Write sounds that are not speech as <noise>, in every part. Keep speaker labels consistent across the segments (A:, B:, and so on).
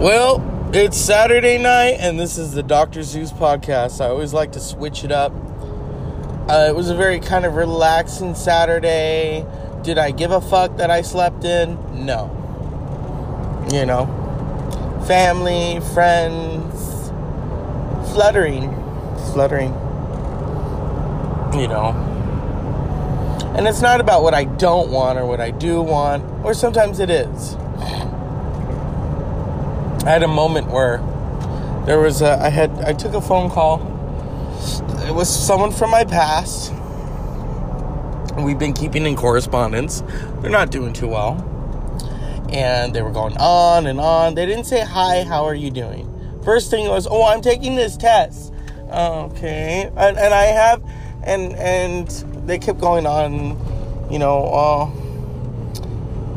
A: Well, it's Saturday night, and this is the Dr. Zeus podcast. I always like to switch it up. Uh, it was a very kind of relaxing Saturday. Did I give a fuck that I slept in? No. You know, family, friends, fluttering, fluttering. You know. And it's not about what I don't want or what I do want, or sometimes it is. I had a moment where there was a I had I took a phone call. It was someone from my past. We've been keeping in correspondence. They're not doing too well. And they were going on and on. They didn't say hi, how are you doing? First thing was, "Oh, I'm taking this test." Okay. And, and I have and and they kept going on, you know, uh,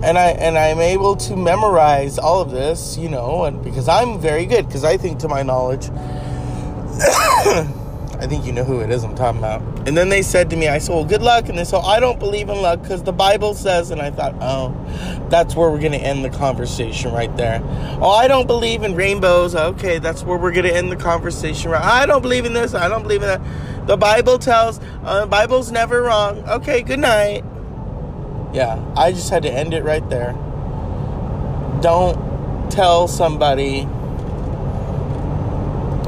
A: and I and I'm able to memorize all of this, you know, and because I'm very good, because I think to my knowledge, <coughs> I think you know who it is I'm talking about. And then they said to me, I said, well, good luck. And they said, I don't believe in luck because the Bible says, and I thought, oh, that's where we're going to end the conversation right there. Oh, I don't believe in rainbows. Okay, that's where we're going to end the conversation. Right? I don't believe in this. I don't believe in that. The Bible tells, uh, the Bible's never wrong. Okay, good night. Yeah, I just had to end it right there. Don't tell somebody,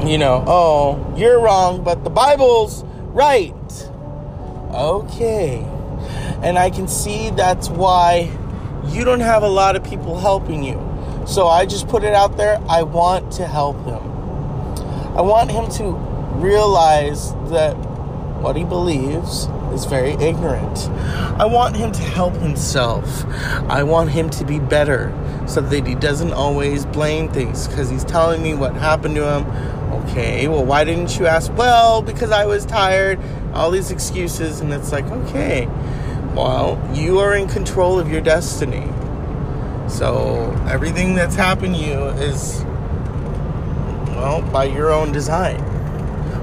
A: you know, oh, you're wrong, but the Bible's right. Okay. And I can see that's why you don't have a lot of people helping you. So I just put it out there. I want to help him. I want him to realize that what he believes is very ignorant. I want him to help himself. I want him to be better so that he doesn't always blame things because he's telling me what happened to him. Okay, well, why didn't you ask? Well, because I was tired. All these excuses, and it's like, okay, well, you are in control of your destiny. So everything that's happened to you is, well, by your own design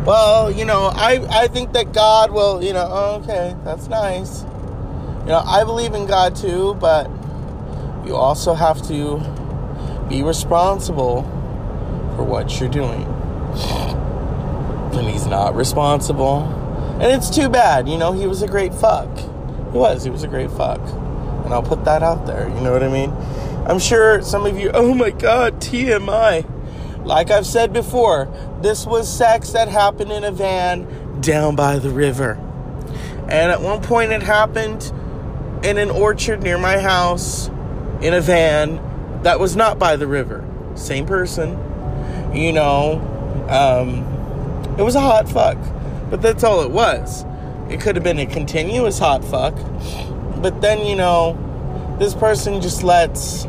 A: well, you know, I, I think that God will, you know, oh, okay, that's nice. You know, I believe in God too, but you also have to be responsible for what you're doing. And he's not responsible. And it's too bad, you know, he was a great fuck. He was, he was a great fuck. And I'll put that out there, you know what I mean? I'm sure some of you, oh my god, TMI. Like I've said before, this was sex that happened in a van down by the river. And at one point it happened in an orchard near my house in a van that was not by the river. Same person. You know, um, it was a hot fuck. But that's all it was. It could have been a continuous hot fuck. But then, you know, this person just lets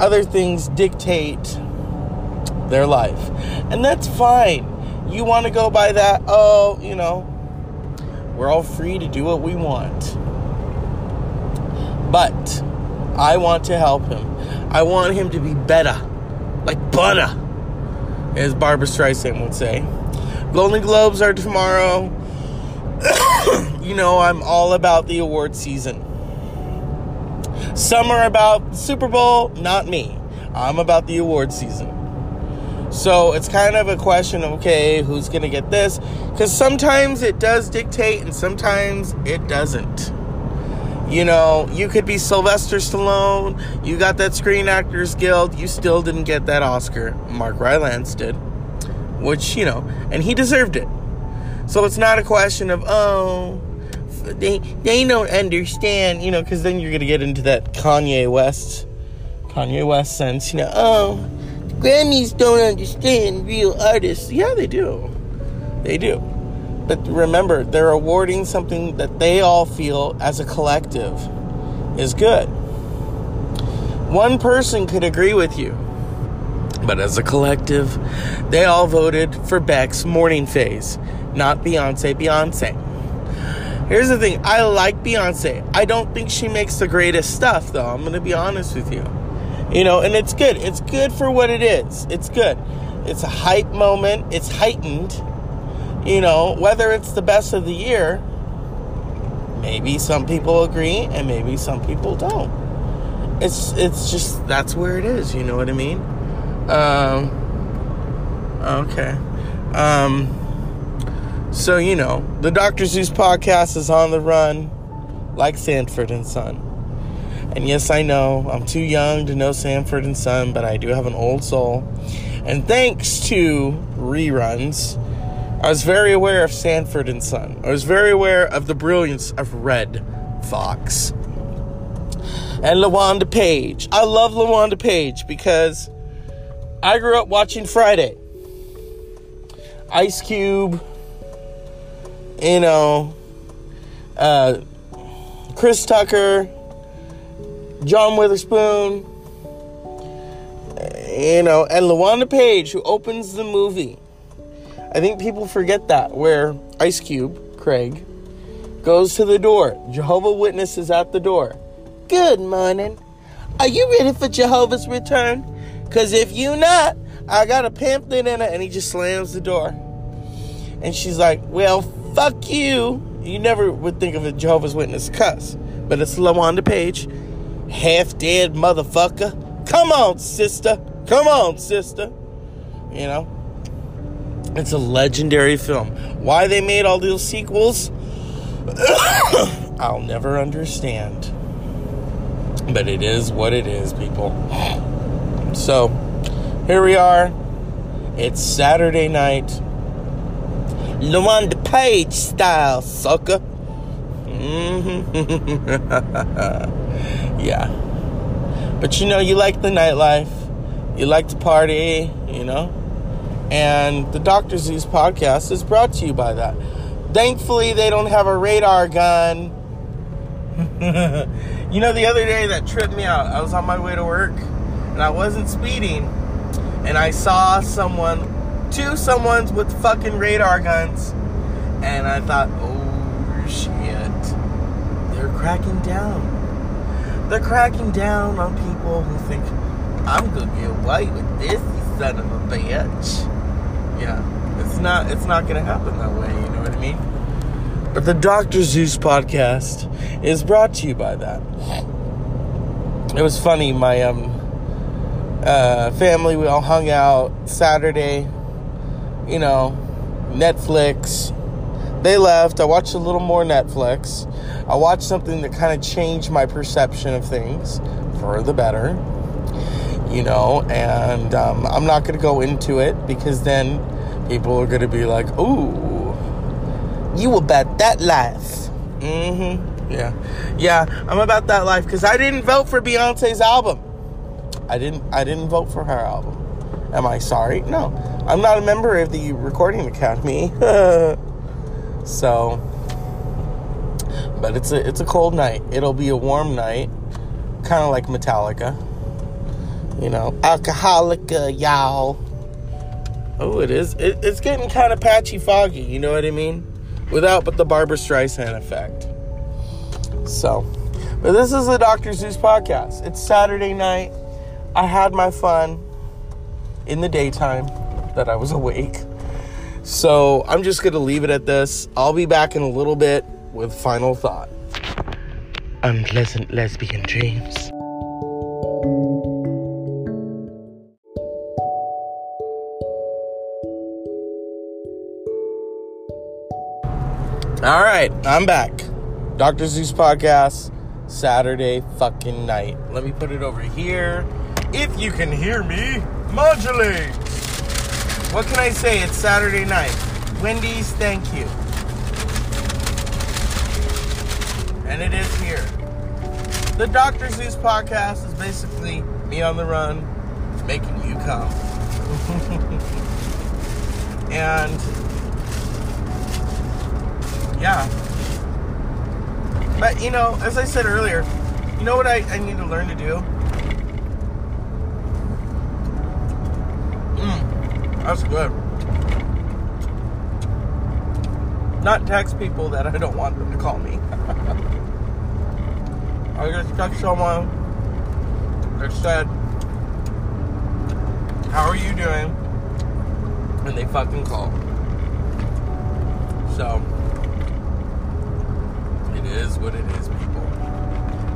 A: other things dictate their life. And that's fine. You want to go by that, oh, you know, we're all free to do what we want. But I want to help him. I want him to be better. Like butter, as Barbra Streisand would say. Golden Globes are tomorrow. <coughs> you know, I'm all about the award season. Some are about Super Bowl, not me. I'm about the award season. So it's kind of a question of, okay, who's going to get this? Because sometimes it does dictate and sometimes it doesn't. You know, you could be Sylvester Stallone, you got that Screen Actors Guild, you still didn't get that Oscar. Mark Rylance did. Which, you know, and he deserved it. So it's not a question of, oh, they, they don't understand, you know, because then you're going to get into that Kanye West, Kanye West sense, you know, oh, Grammys don't understand real artists. Yeah, they do. They do. But remember, they're awarding something that they all feel as a collective is good. One person could agree with you, but as a collective, they all voted for Beck's Morning Phase, not Beyonce. Beyonce. Here's the thing I like Beyonce. I don't think she makes the greatest stuff, though. I'm going to be honest with you. You know, and it's good. It's good for what it is. It's good. It's a hype moment. It's heightened. You know, whether it's the best of the year, maybe some people agree and maybe some people don't. It's it's just that's where it is, you know what I mean? Um, okay. Um, so, you know, the Dr. Zeus podcast is on the run like Sanford and Son. And yes, I know I'm too young to know Sanford and Son, but I do have an old soul. And thanks to reruns, I was very aware of Sanford and Son. I was very aware of the brilliance of Redd Foxx and LaWanda Page. I love LaWanda Page because I grew up watching Friday. Ice Cube, you know, uh, Chris Tucker, John Witherspoon, you know, and LaWanda Page, who opens the movie. I think people forget that, where Ice Cube, Craig, goes to the door. Jehovah Witness is at the door. Good morning. Are you ready for Jehovah's return? Because if you not, I got a pamphlet in it. And he just slams the door. And she's like, well, fuck you. You never would think of a Jehovah's Witness cuss. But it's LaWanda Page. Half dead motherfucker. Come on, sister. Come on, sister. You know? It's a legendary film. Why they made all those sequels, <coughs> I'll never understand. But it is what it is, people. <coughs> So, here we are. It's Saturday night. LaWanda Page style, sucker. Mm-hmm. <laughs> yeah. But you know, you like the nightlife. You like to party, you know? And the Dr. Zeus podcast is brought to you by that. Thankfully, they don't have a radar gun. <laughs> you know, the other day that tripped me out, I was on my way to work and I wasn't speeding, and I saw someone, two someones with fucking radar guns, and I thought, oh shit, they're cracking down. They're cracking down on people who think, I'm gonna get white with this, you son of a bitch. Yeah, it's not, it's not gonna happen that way, you know what I mean? But the Dr. Zeus podcast is brought to you by that. It was funny, my, um, uh, family, we all hung out Saturday, you know, Netflix. They left. I watched a little more Netflix. I watched something that kind of changed my perception of things for the better, you know, and um, I'm not going to go into it because then people are going to be like, ooh, you about that life. Mm hmm. Yeah. Yeah, I'm about that life because I didn't vote for Beyonce's album. I didn't I didn't vote for her album. Am I sorry? No. I'm not a member of the Recording Academy. <laughs> so but it's a it's a cold night. It'll be a warm night, kind of like Metallica. You know, alcoholica, y'all. Oh, it is. It, it's getting kind of patchy, foggy. You know what I mean? Without but the Barbra Streisand effect. So, but this is the Dr. Zeus podcast. It's Saturday night. I had my fun in the daytime that I was awake. So I'm just going to leave it at this. I'll be back in a little bit with final thought. Unpleasant lesbian dreams. All right, I'm back. Dr. Zeus podcast, Saturday fucking night. Let me put it over here. If you can hear me, modulate. What can I say? It's Saturday night. Wendy's, thank you. And it is here. The Dr. Zeus podcast is basically me on the run, making you come. <laughs> and yeah. But you know, as I said earlier, you know what I, I need to learn to do? That's good. Not text people that I don't want them to call me. <laughs> I just text someone that said, How are you doing? And they fucking call. So, it is what it is, people.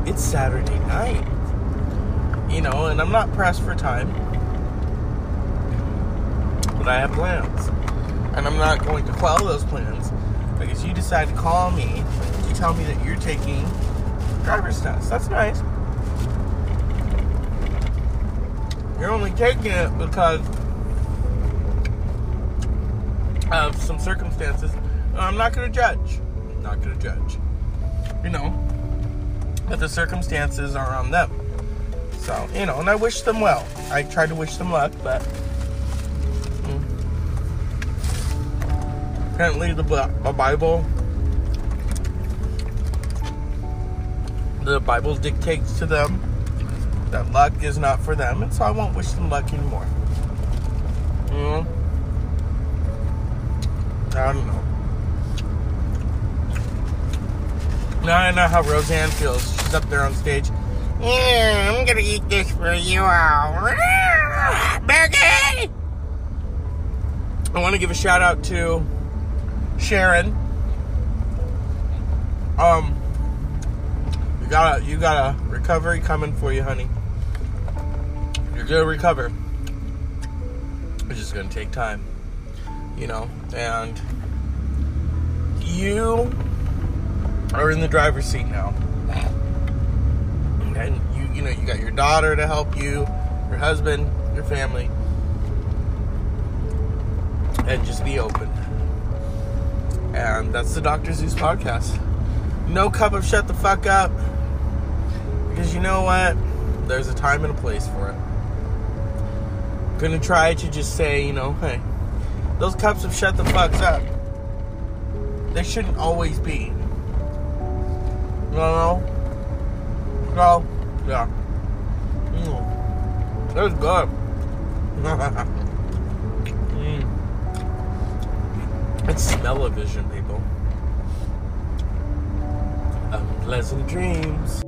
A: It's Saturday night. You know, and I'm not pressed for time. But I have plans. And I'm not going to follow those plans because you decide to call me to tell me that you're taking driver's test. That's nice. You're only taking it because of some circumstances. I'm not going to judge. I'm not going to judge. You know, but the circumstances are on them. So, you know, and I wish them well. I try to wish them luck, but apparently the, Bible the Bible dictates to them that luck is not for them, and so I won't wish them luck anymore. Mm. I don't know. Now I know how Roseanne feels. She's up there on stage. Yeah, I'm gonna eat this for you all. Becky! I want to give a shout out to Sharon. Um, you got a you got a recovery coming for you, honey. You're gonna recover. It's just gonna take time, you know. And you are in the driver's seat now and you you know you got your daughter to help you, your husband, your family, and just be open. And that's the Dr. Zeus podcast. No cup of shut the fuck up. Because you know what? There's a time and a place for it. gonna try to just say, you know, hey, those cups of shut the fucks up. They shouldn't always be. No, no. Yeah. Mm. Was good. <laughs> mm. It's smell-o-vision, people. Unpleasant dreams.